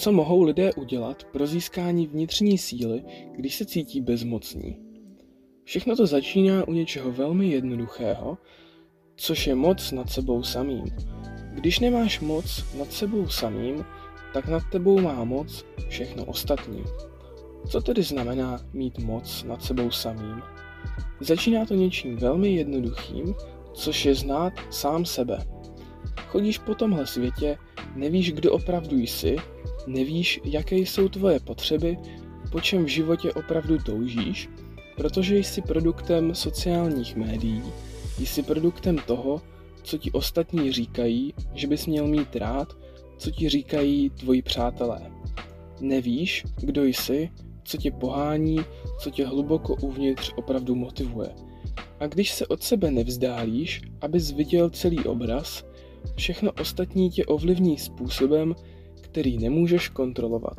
Co mohou lidé udělat pro získání vnitřní síly, když se cítí bezmocní? Všechno to začíná u něčeho velmi jednoduchého, což je moc nad sebou samým. Když nemáš moc nad sebou samým, tak nad tebou má moc všechno ostatní. Co tedy znamená mít moc nad sebou samým? Začíná to něčím velmi jednoduchým, což je znát sám sebe. Chodíš po tomhle světě, nevíš, kdo opravdu jsi, nevíš, jaké jsou tvoje potřeby, po čem v životě opravdu toužíš, protože jsi produktem sociálních médií, jsi produktem toho, co ti ostatní říkají, že bys měl mít rád, co ti říkají tvoji přátelé. Nevíš, kdo jsi, co tě pohání, co tě hluboko uvnitř opravdu motivuje. A když se od sebe nevzdálíš, abys viděl celý obraz, všechno ostatní tě ovlivní způsobem, který nemůžeš kontrolovat.